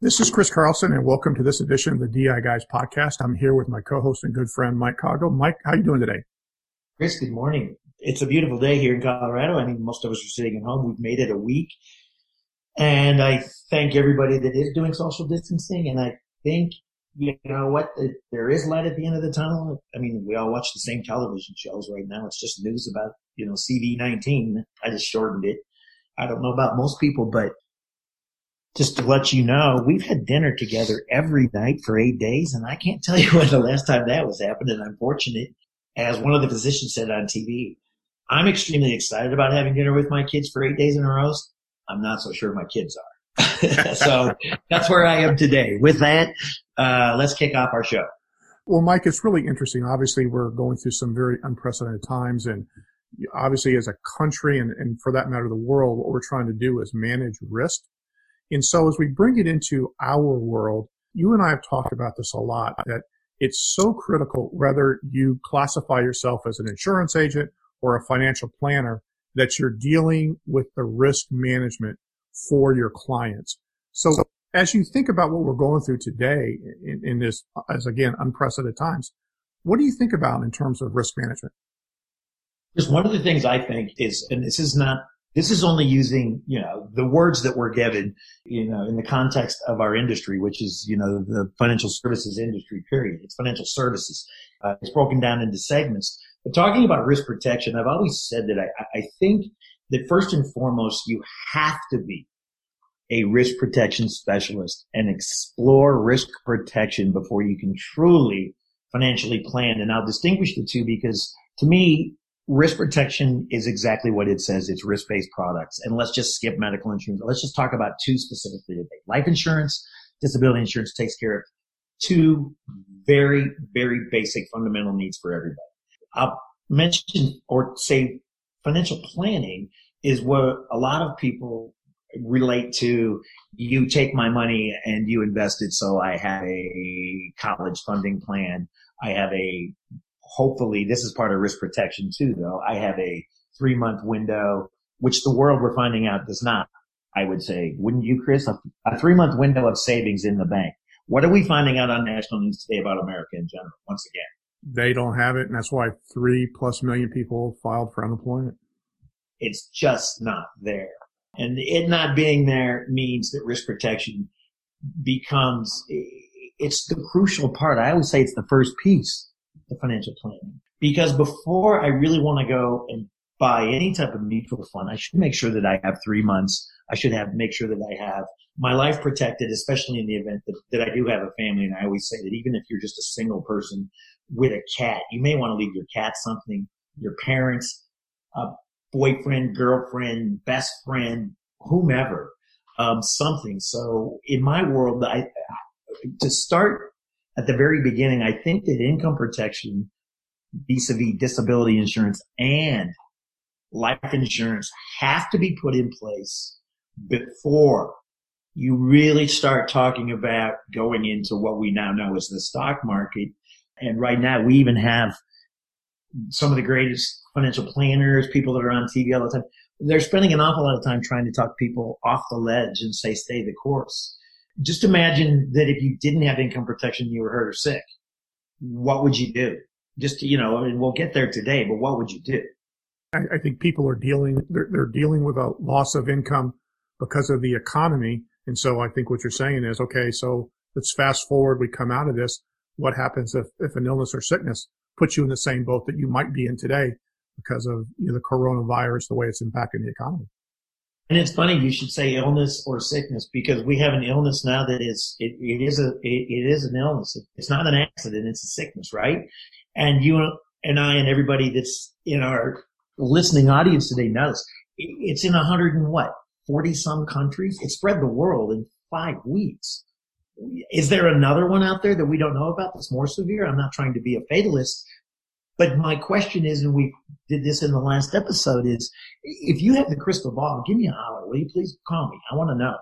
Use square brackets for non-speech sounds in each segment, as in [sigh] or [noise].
This is Chris Carlson, and welcome to this edition of the DI Guys podcast. I'm here with my co-host and good friend Mike Coggo. Mike, how are you doing today? Chris, good morning. It's a beautiful day here in Colorado. I mean, most of us are sitting at home. We've made it a week, and I thank everybody that is doing social distancing. And I think you know what, there is light at the end of the tunnel. I mean, we all watch the same television shows right now. It's just news about you know CV19. I just shortened it. I don't know about most people, but just to let you know, we've had dinner together every night for eight days, and I can't tell [laughs] you when the last time that was happened. And I'm fortunate, as one of the physicians said on TV, I'm extremely excited about having dinner with my kids for eight days in a row. I'm not so sure my kids are. [laughs] so that's where I am today. With that, uh, let's kick off our show. Well, Mike, it's really interesting. Obviously, we're going through some very unprecedented times, and obviously, as a country, and, and for that matter, the world, what we're trying to do is manage risk and so as we bring it into our world, you and I have talked about this a lot that it's so critical whether you classify yourself as an insurance agent or a financial planner that you're dealing with the risk management for your clients. So as you think about what we're going through today in, in this, as again, unprecedented times, what do you think about in terms of risk management? Just one of the things I think is, and this is not this is only using, you know, the words that were given, you know, in the context of our industry, which is, you know, the financial services industry, period. It's financial services. Uh, it's broken down into segments. But talking about risk protection, I've always said that I, I think that first and foremost, you have to be a risk protection specialist and explore risk protection before you can truly financially plan. And I'll distinguish the two because to me, risk protection is exactly what it says. It's risk-based products. And let's just skip medical insurance. Let's just talk about two specifically today. Life insurance, disability insurance takes care of two very, very basic fundamental needs for everybody. I'll mention or say financial planning is what a lot of people relate to. You take my money and you invest it. So I have a college funding plan. I have a hopefully this is part of risk protection too, though. I have a three month window, which the world we're finding out does not. I would say, wouldn't you, Chris? A, a three month window of savings in the bank. What are we finding out on national news today about America in general? Once again, they don't have it, and that's why three plus million people filed for unemployment. It's just not there, and it not being there means that risk protection becomes it's the crucial part. I always say it's the first piece the financial planning. Because before I really want to go and buy any type of mutual fund, I should make sure that I have three months. I should have, make sure that I have my life protected, especially in the event that, that I do have a family. And I always say that even if you're just a single person with a cat, you may want to leave your cat something, your parents, a boyfriend, girlfriend, best friend, whomever, um, something. So in my world, I, to start at the very beginning, I think that income protection vis-a-vis disability insurance and life insurance have to be put in place before you really start talking about going into what we now know as the stock market. And right now we even have some of the greatest financial planners, people that are on TV all the time. They're spending an awful lot of time trying to talk people off the ledge and say, stay the course just imagine that if you didn't have income protection, you were hurt or sick, what would you do? Just, you know, I mean, we'll get there today, but what would you do? I, I think people are dealing, they're, they're dealing with a loss of income because of the economy. And so I think what you're saying is, okay, so let's fast forward. We come out of this. What happens if, if an illness or sickness puts you in the same boat that you might be in today because of you know, the coronavirus, the way it's impacting the economy? And it's funny you should say illness or sickness because we have an illness now that is it, it is a it, it is an illness. It's not an accident. It's a sickness, right? And you and I and everybody that's in our listening audience today knows it's in a hundred and what forty some countries. It spread the world in five weeks. Is there another one out there that we don't know about that's more severe? I'm not trying to be a fatalist, but my question is, and we did this in the last episode, is if you have the crystal ball, give me a holler. Will you please call me? I want to know.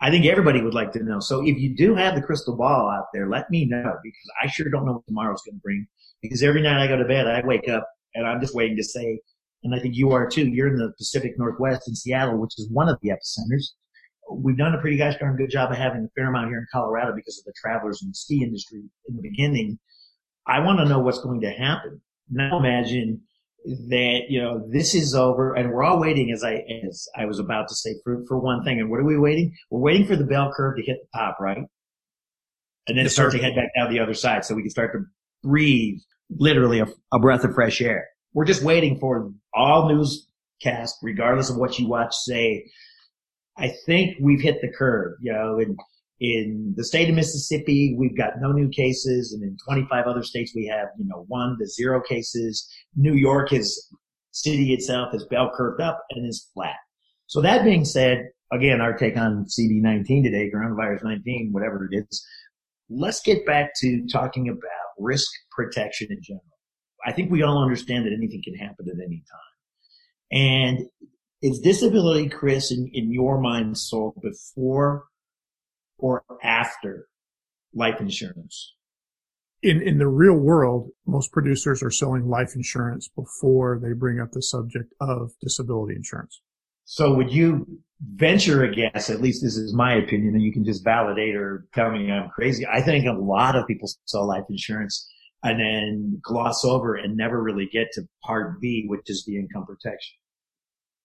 I think everybody would like to know. So if you do have the crystal ball out there, let me know because I sure don't know what tomorrow's going to bring. Because every night I go to bed, I wake up and I'm just waiting to say, and I think you are too. You're in the Pacific Northwest in Seattle, which is one of the epicenters. we've done a pretty gosh darn good job of having a fair amount here in Colorado because of the travelers and the ski industry in the beginning. I want to know what's going to happen. Now imagine that, you know, this is over and we're all waiting as I, as I was about to say for, for one thing. And what are we waiting? We're waiting for the bell curve to hit the top, right? And then yes, start sir. to head back down the other side so we can start to breathe literally a, a breath of fresh air. We're just waiting for all newscasts, regardless of what you watch, say, I think we've hit the curve, you know, in, in the state of Mississippi, we've got no new cases. And in 25 other states, we have, you know, one to zero cases. New York is city itself is bell curved up and is flat. So that being said, again, our take on CD19 today, coronavirus 19, whatever it is, let's get back to talking about risk protection in general. I think we all understand that anything can happen at any time. And is disability, Chris, in, in your mind, sold before or after life insurance? In, in the real world, most producers are selling life insurance before they bring up the subject of disability insurance. So would you venture a guess, at least this is my opinion, and you can just validate or tell me I'm crazy. I think a lot of people sell life insurance and then gloss over and never really get to part B, which is the income protection.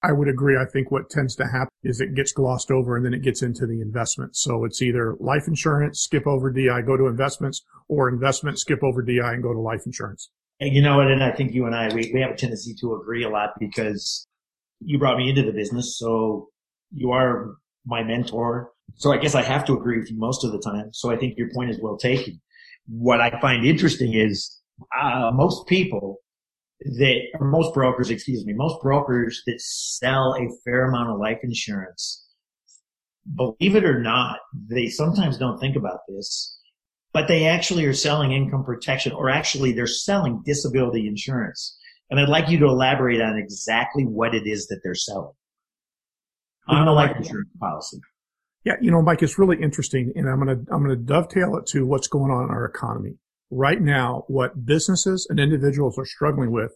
I would agree. I think what tends to happen is it gets glossed over and then it gets into the investment. So it's either life insurance, skip over DI, go to investments, or investment, skip over DI and go to life insurance. And you know what? And I think you and I, we, we have a tendency to agree a lot because you brought me into the business. So you are my mentor. So I guess I have to agree with you most of the time. So I think your point is well taken what I find interesting is uh, most people that, most brokers, excuse me, most brokers that sell a fair amount of life insurance, believe it or not, they sometimes don't think about this, but they actually are selling income protection or actually they're selling disability insurance. And I'd like you to elaborate on exactly what it is that they're selling on a life insurance policy. Yeah, you know, Mike, it's really interesting, and I'm gonna I'm gonna dovetail it to what's going on in our economy right now. What businesses and individuals are struggling with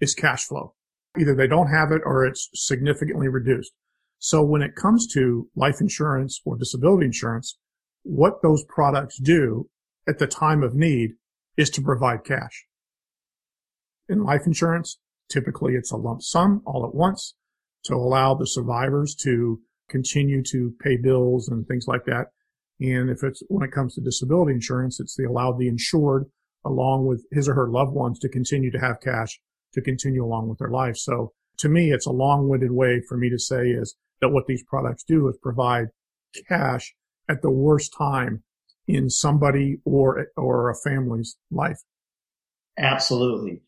is cash flow. Either they don't have it or it's significantly reduced. So when it comes to life insurance or disability insurance, what those products do at the time of need is to provide cash. In life insurance, typically it's a lump sum all at once to allow the survivors to continue to pay bills and things like that. And if it's when it comes to disability insurance, it's the allowed the insured along with his or her loved ones to continue to have cash to continue along with their life. So to me, it's a long-winded way for me to say is that what these products do is provide cash at the worst time in somebody or, or a family's life. Absolutely.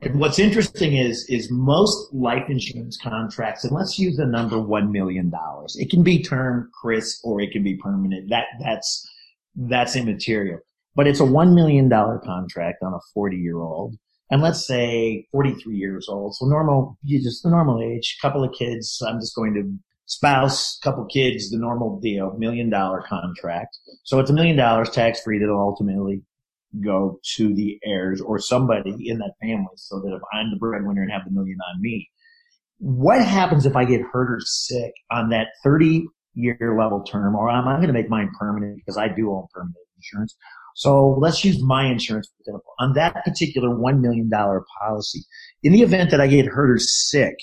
And what's interesting is, is most life insurance contracts, and let's use the number $1 million. It can be term, Chris, or it can be permanent. That, that's, that's immaterial. But it's a $1 million contract on a 40 year old. And let's say 43 years old. So normal, you just the normal age, couple of kids. I'm just going to spouse, couple kids, the normal deal, million dollar contract. So it's a million dollars tax free that'll ultimately go to the heirs or somebody in that family so that if I'm the breadwinner and have the million on me, what happens if I get hurt or sick on that 30 year level term or I'm, I'm going to make mine permanent because I do own permanent insurance. So let's use my insurance. On that particular $1 million policy, in the event that I get hurt or sick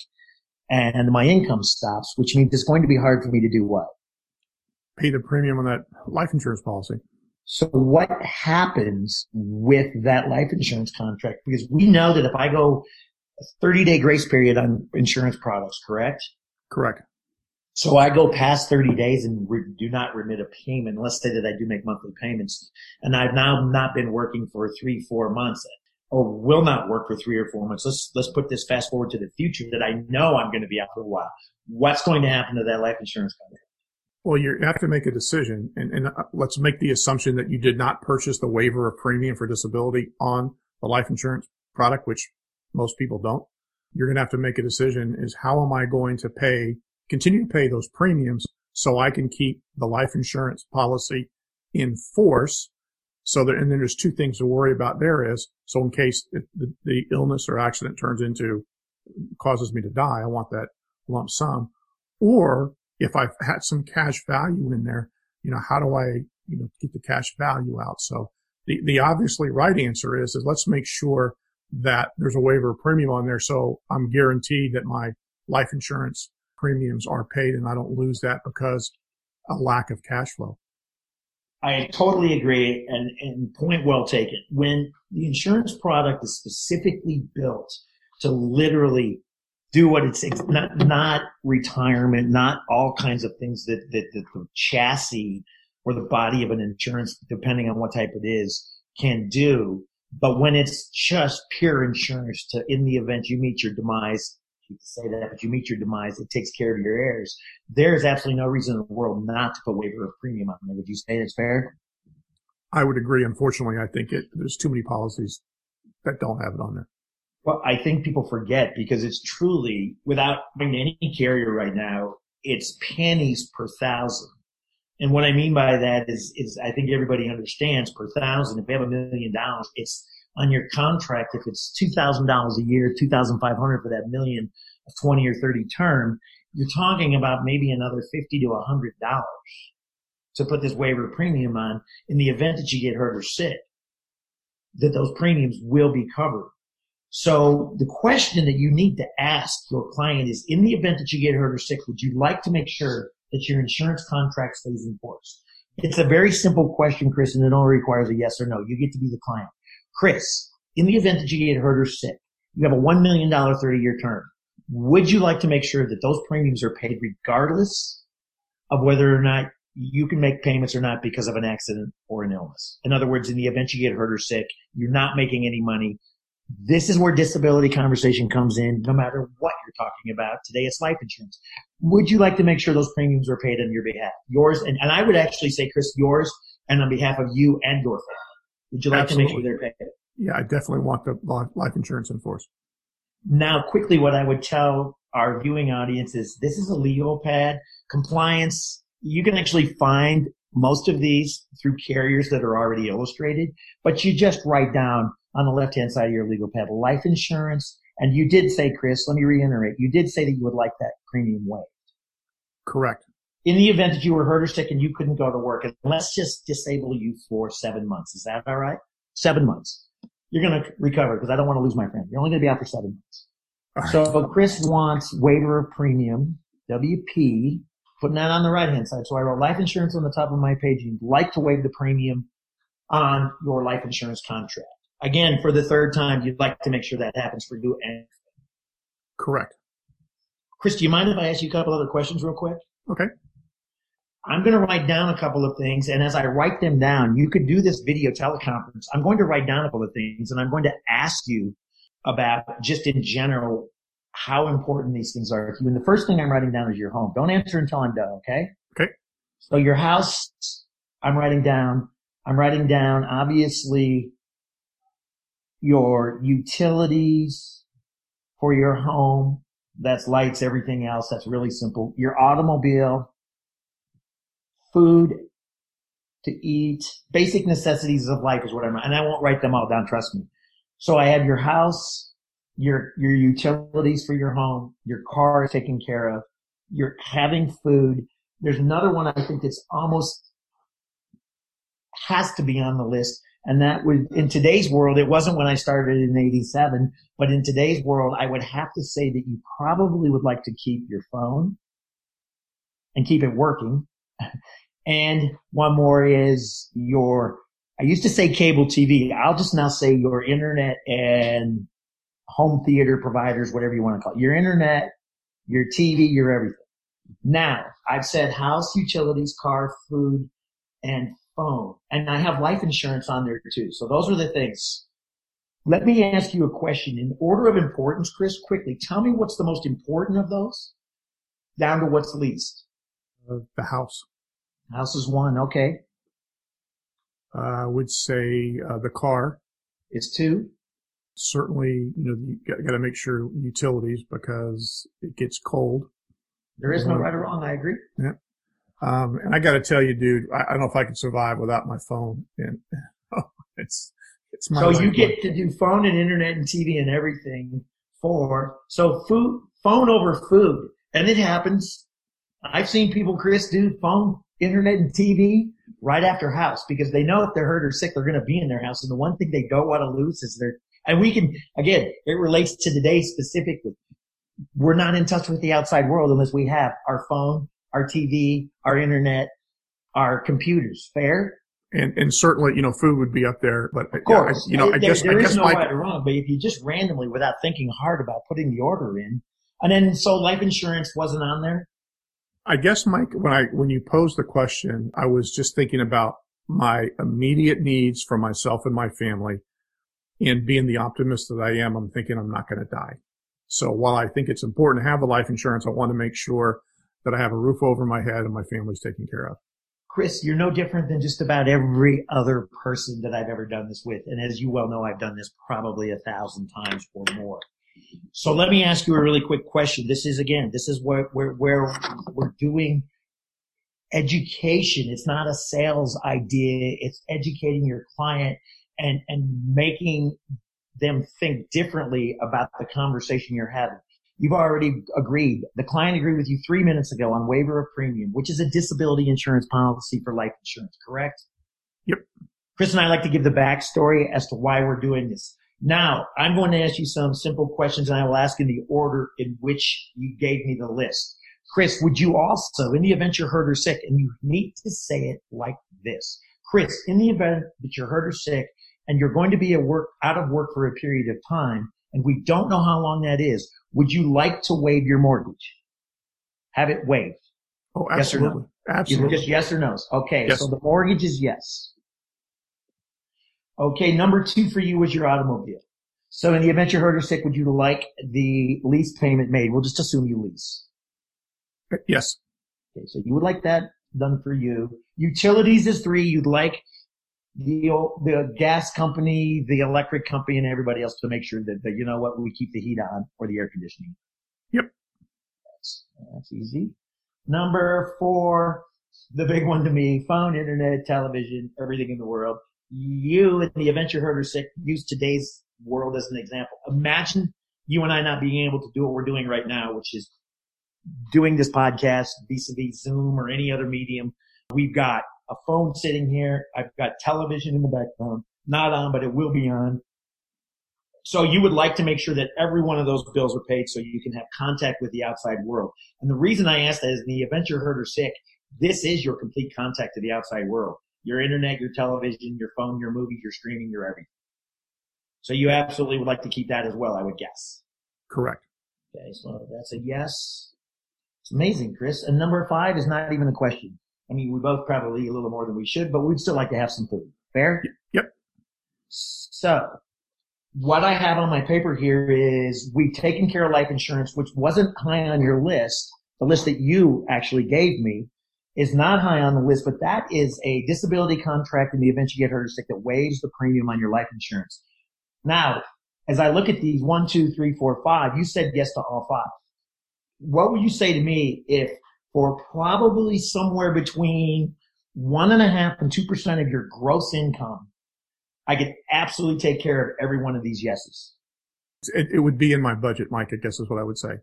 and my income stops, which means it's going to be hard for me to do what? Pay the premium on that life insurance policy. So what happens with that life insurance contract? Because we know that if I go a 30 day grace period on insurance products, correct? Correct. So I go past 30 days and re- do not remit a payment. Let's say that I do make monthly payments and I've now not been working for three, four months or will not work for three or four months. Let's, let's put this fast forward to the future that I know I'm going to be out for a while. What's going to happen to that life insurance contract? Well, you have to make a decision, and, and, uh, let's make the assumption that you did not purchase the waiver of premium for disability on the life insurance product, which most people don't. You're going to have to make a decision is how am I going to pay, continue to pay those premiums so I can keep the life insurance policy in force. So that, and then there's two things to worry about there is, so in case the, the illness or accident turns into, causes me to die, I want that lump sum. Or if I've had some cash value in there, you know, how do I, you know, get the cash value out? So the, the obviously right answer is, is let's make sure that there's a waiver premium on there. So I'm guaranteed that my life insurance premiums are paid and I don't lose that because a lack of cash flow. I totally agree and, and point well taken. When the insurance product is specifically built to literally do what it's, not, not retirement, not all kinds of things that, that, that the chassis or the body of an insurance, depending on what type it is, can do. But when it's just pure insurance to, in the event you meet your demise, you say that, but you meet your demise, it takes care of your heirs. There's absolutely no reason in the world not to put waiver of premium on there. Would you say it's fair? I would agree. Unfortunately, I think it, there's too many policies that don't have it on there. Well, I think people forget because it's truly, without being any carrier right now, it's pennies per thousand. And what I mean by that is, is I think everybody understands per thousand. If you have a million dollars, it's on your contract. If it's two thousand dollars a year, two thousand five hundred for that million, twenty or thirty term, you're talking about maybe another fifty to a hundred dollars to put this waiver premium on in the event that you get hurt or sick. That those premiums will be covered. So the question that you need to ask your client is, in the event that you get hurt or sick, would you like to make sure that your insurance contract stays in force? It's a very simple question, Chris, and it only requires a yes or no. You get to be the client. Chris, in the event that you get hurt or sick, you have a $1 million 30 year term. Would you like to make sure that those premiums are paid regardless of whether or not you can make payments or not because of an accident or an illness? In other words, in the event you get hurt or sick, you're not making any money. This is where disability conversation comes in, no matter what you're talking about. Today it's life insurance. Would you like to make sure those premiums are paid on your behalf? Yours, and, and I would actually say, Chris, yours and on behalf of you and your family. Would you like Absolutely. to make sure they're paid? Yeah, I definitely want the life insurance in force. Now, quickly, what I would tell our viewing audience is this is a legal pad. Compliance, you can actually find most of these through carriers that are already illustrated, but you just write down on the left-hand side of your legal pad, life insurance. And you did say, Chris, let me reiterate, you did say that you would like that premium waived. Correct. In the event that you were hurt or sick and you couldn't go to work, and let's just disable you for seven months. Is that all right? Seven months. You're going to recover because I don't want to lose my friend. You're only going to be out for seven months. Right. So Chris wants waiver of premium, WP, putting that on the right hand side. So I wrote life insurance on the top of my page. You'd like to waive the premium on your life insurance contract again, for the third time, you'd like to make sure that happens for you and correct. Chris, do you mind if I ask you a couple other questions real quick? Okay. I'm going to write down a couple of things. And as I write them down, you could do this video teleconference. I'm going to write down a couple of things and I'm going to ask you about just in general how important these things are to you. And the first thing I'm writing down is your home. Don't answer until I'm done. Okay. Okay. So your house, I'm writing down, I'm writing down obviously your utilities for your home. That's lights, everything else. That's really simple. Your automobile, food to eat, basic necessities of life is what I'm, and I won't write them all down. Trust me. So I have your house, your, your utilities for your home, your car taken care of, you're having food. There's another one I think that's almost has to be on the list. And that would, in today's world, it wasn't when I started in 87, but in today's world, I would have to say that you probably would like to keep your phone and keep it working. [laughs] and one more is your, I used to say cable TV. I'll just now say your internet and home theater providers, whatever you want to call it. Your internet, your TV, your everything. Now, I've said house, utilities, car, food, and phone. And I have life insurance on there too. So those are the things. Let me ask you a question in order of importance, Chris, quickly. Tell me what's the most important of those down to what's least. Uh, the house. House is one. Okay. Uh, I would say uh, the car. It's two. Certainly, you know, you got, got to make sure utilities because it gets cold. There is no right or wrong. I agree. Yeah. Um, and I got to tell you, dude, I, I, don't know if I can survive without my phone. And oh, [laughs] it's it's my. So you get to do phone and internet and TV and everything for so food, phone over food, and it happens. I've seen people, Chris, do phone, internet, and TV right after house because they know if they're hurt or sick, they're going to be in their house. And the one thing they don't want to lose is their, and we can, again, it relates to today specifically. We're not in touch with the outside world unless we have our phone, our TV, our internet, our computers. Fair? And, and certainly, you know, food would be up there, but of course, yeah, I, you know, there, I guess, there I is guess no my, right or wrong, but if you just randomly, without thinking hard about putting the order in, and then so life insurance wasn't on there. I guess, Mike, when I, when you posed the question, I was just thinking about my immediate needs for myself and my family. And being the optimist that I am, I'm thinking I'm not going to die. So while I think it's important to have the life insurance, I want to make sure that I have a roof over my head and my family's taken care of. Chris, you're no different than just about every other person that I've ever done this with. And as you well know, I've done this probably a thousand times or more. So let me ask you a really quick question. This is again, this is where, where, where we're doing education. It's not a sales idea. It's educating your client and, and making them think differently about the conversation you're having. You've already agreed. The client agreed with you three minutes ago on waiver of premium, which is a disability insurance policy for life insurance, correct? Yep. Chris and I like to give the backstory as to why we're doing this. Now, I'm going to ask you some simple questions and I will ask in the order in which you gave me the list. Chris, would you also, in the event you're hurt or sick, and you need to say it like this. Chris, in the event that you're hurt or sick and you're going to be at work, out of work for a period of time, and we don't know how long that is, would you like to waive your mortgage? Have it waived? Oh, Yes or no? absolutely. Absolutely. Just yes or no's. Okay. Yes. So the mortgage is yes. Okay. Number two for you was your automobile. So in the event you're hurt or sick, would you like the lease payment made? We'll just assume you lease. Yes. Okay. So you would like that done for you. Utilities is three. You'd like the, the gas company, the electric company and everybody else to make sure that, that, you know what, we keep the heat on or the air conditioning. Yep. That's, that's easy. Number four, the big one to me, phone, internet, television, everything in the world. You, in the event you're hurt or sick, use today's world as an example. Imagine you and I not being able to do what we're doing right now, which is doing this podcast vis-a-vis Zoom or any other medium. We've got a phone sitting here. I've got television in the background, not on, but it will be on. So you would like to make sure that every one of those bills are paid so you can have contact with the outside world. And the reason I ask that is in the event you're hurt or sick, this is your complete contact to the outside world. Your internet, your television, your phone, your movies, your streaming, your everything. So you absolutely would like to keep that as well, I would guess. Correct. Okay, so that's a yes. It's amazing, Chris. And number five is not even a question. I mean, we both probably eat a little more than we should, but we'd still like to have some food. Fair? Yep. So what I have on my paper here is we've taken care of life insurance, which wasn't high on your list. The list that you actually gave me is not high on the list, but that is a disability contract in the event you get hurt or sick that waives the premium on your life insurance. Now, as I look at these one, two, three, four, five, you said yes to all five. What would you say to me if for probably somewhere between one and a half and two percent of your gross income, I could absolutely take care of every one of these yeses. It, it would be in my budget, Mike, I guess is what I would say.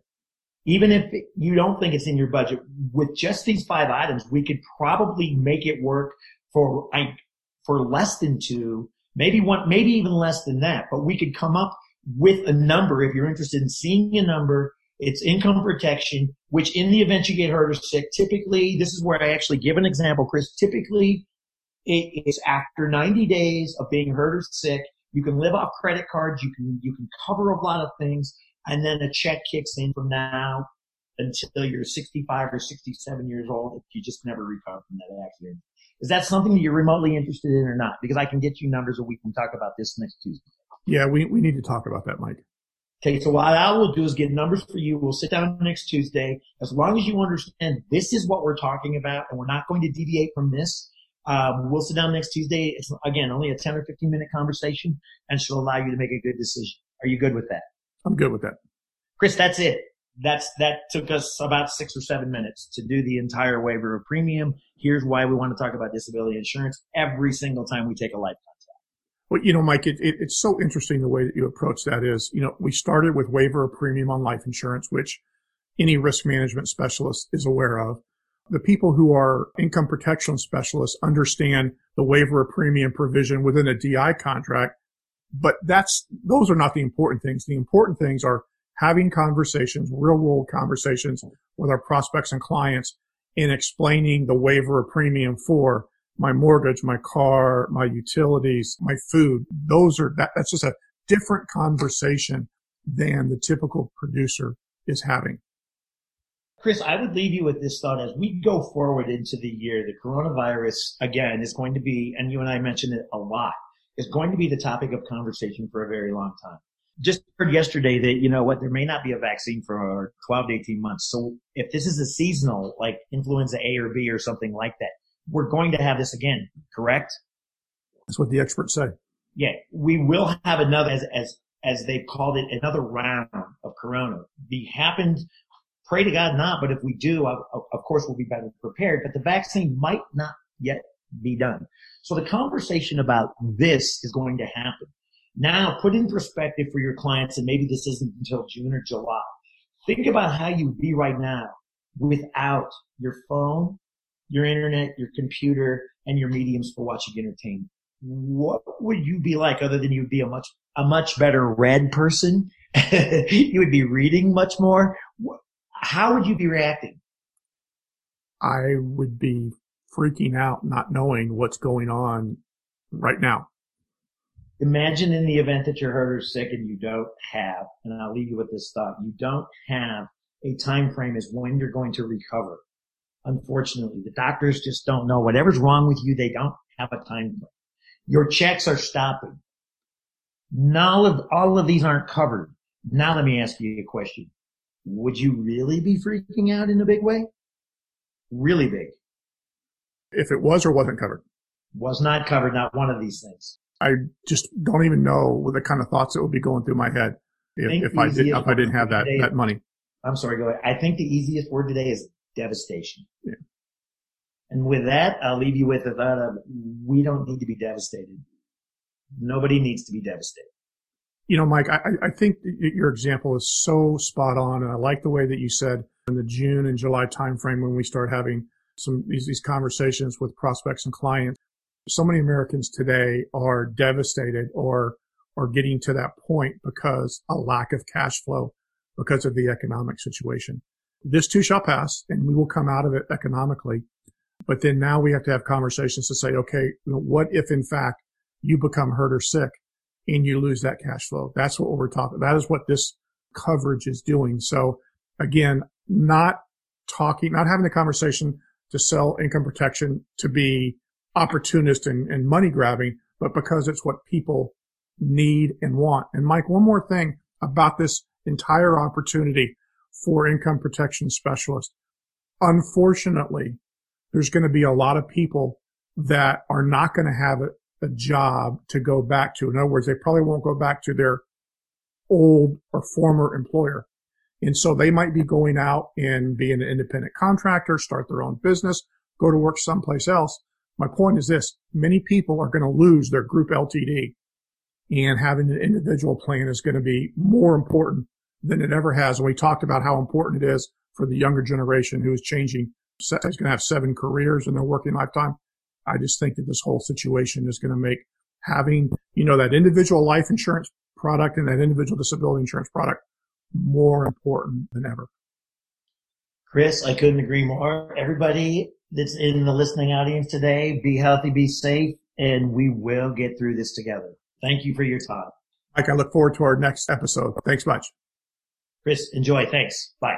Even if you don't think it's in your budget, with just these five items, we could probably make it work for I, for less than two, maybe one, maybe even less than that. But we could come up with a number if you're interested in seeing a number. It's income protection, which in the event you get hurt or sick, typically, this is where I actually give an example, Chris. Typically, it is after 90 days of being hurt or sick. You can live off credit cards. You can, you can cover a lot of things. And then a check kicks in from now until you're 65 or 67 years old if you just never recover from that accident. Is that something that you're remotely interested in or not? Because I can get you numbers and we can talk about this next Tuesday. Yeah, we, we need to talk about that, Mike. Okay, so what I will do is get numbers for you. We'll sit down next Tuesday. As long as you understand this is what we're talking about and we're not going to deviate from this, um, we'll sit down next Tuesday. It's again only a 10 or 15 minute conversation and she'll allow you to make a good decision. Are you good with that? I'm good with that. Chris, that's it. That's, that took us about six or seven minutes to do the entire waiver of premium. Here's why we want to talk about disability insurance every single time we take a life contract. You know, Mike, it, it, it's so interesting the way that you approach that is, you know, we started with waiver of premium on life insurance, which any risk management specialist is aware of. The people who are income protection specialists understand the waiver of premium provision within a DI contract, but that's, those are not the important things. The important things are having conversations, real world conversations with our prospects and clients in explaining the waiver of premium for my mortgage, my car, my utilities, my food. Those are, that, that's just a different conversation than the typical producer is having. Chris, I would leave you with this thought as we go forward into the year. The coronavirus, again, is going to be, and you and I mentioned it a lot, is going to be the topic of conversation for a very long time. Just heard yesterday that, you know what, there may not be a vaccine for 12 to 18 months. So if this is a seasonal, like influenza A or B or something like that, we're going to have this again, correct? That's what the experts say. Yeah, we will have another, as, as, as they called it, another round of corona. Be happened Pray to God not, but if we do, of, of course we'll be better prepared, but the vaccine might not yet be done. So the conversation about this is going to happen. Now put in perspective for your clients, and maybe this isn't until June or July. Think about how you'd be right now without your phone, your internet, your computer, and your mediums for watching entertainment. What would you be like other than you'd be a much, a much better read person? [laughs] you would be reading much more how would you be reacting? I would be freaking out, not knowing what's going on right now. Imagine in the event that your herder is sick and you don't have, and I'll leave you with this thought, you don't have a time frame as when you're going to recover. Unfortunately, the doctors just don't know. Whatever's wrong with you, they don't have a time frame. Your checks are stopping. None of, all of these aren't covered. Now let me ask you a question would you really be freaking out in a big way? Really big. If it was or wasn't covered? Was not covered, not one of these things. I just don't even know what the kind of thoughts that would be going through my head if, if I did if I didn't have that, that money. I'm sorry, go ahead. I think the easiest word today is devastation. Yeah. And with that, I'll leave you with the thought of we don't need to be devastated. Nobody needs to be devastated you know, Mike, I, I think your example is so spot on, and I like the way that you said in the June and July timeframe when we start having some these, these conversations with prospects and clients. So many Americans today are devastated or are getting to that point because a lack of cash flow because of the economic situation. This too shall pass, and we will come out of it economically. But then now we have to have conversations to say, okay, what if in fact you become hurt or sick? and you lose that cash flow. That's what we're talking. That is what this coverage is doing. So again, not talking, not having the conversation to sell income protection to be opportunist and, and money grabbing, but because it's what people need and want. And Mike, one more thing about this entire opportunity for income protection specialists. Unfortunately, there's going to be a lot of people that are not going to have it a job to go back to. In other words, they probably won't go back to their old or former employer. And so they might be going out and being an independent contractor, start their own business, go to work someplace else. My point is this, many people are going to lose their group LTD and having an individual plan is going to be more important than it ever has. And we talked about how important it is for the younger generation who is changing, is going to have seven careers in their working lifetime. I just think that this whole situation is going to make having, you know, that individual life insurance product and that individual disability insurance product more important than ever. Chris, I couldn't agree more. Everybody that's in the listening audience today, be healthy, be safe, and we will get through this together. Thank you for your time. Mike, I look forward to our next episode. Thanks much. Chris, enjoy. Thanks. Bye.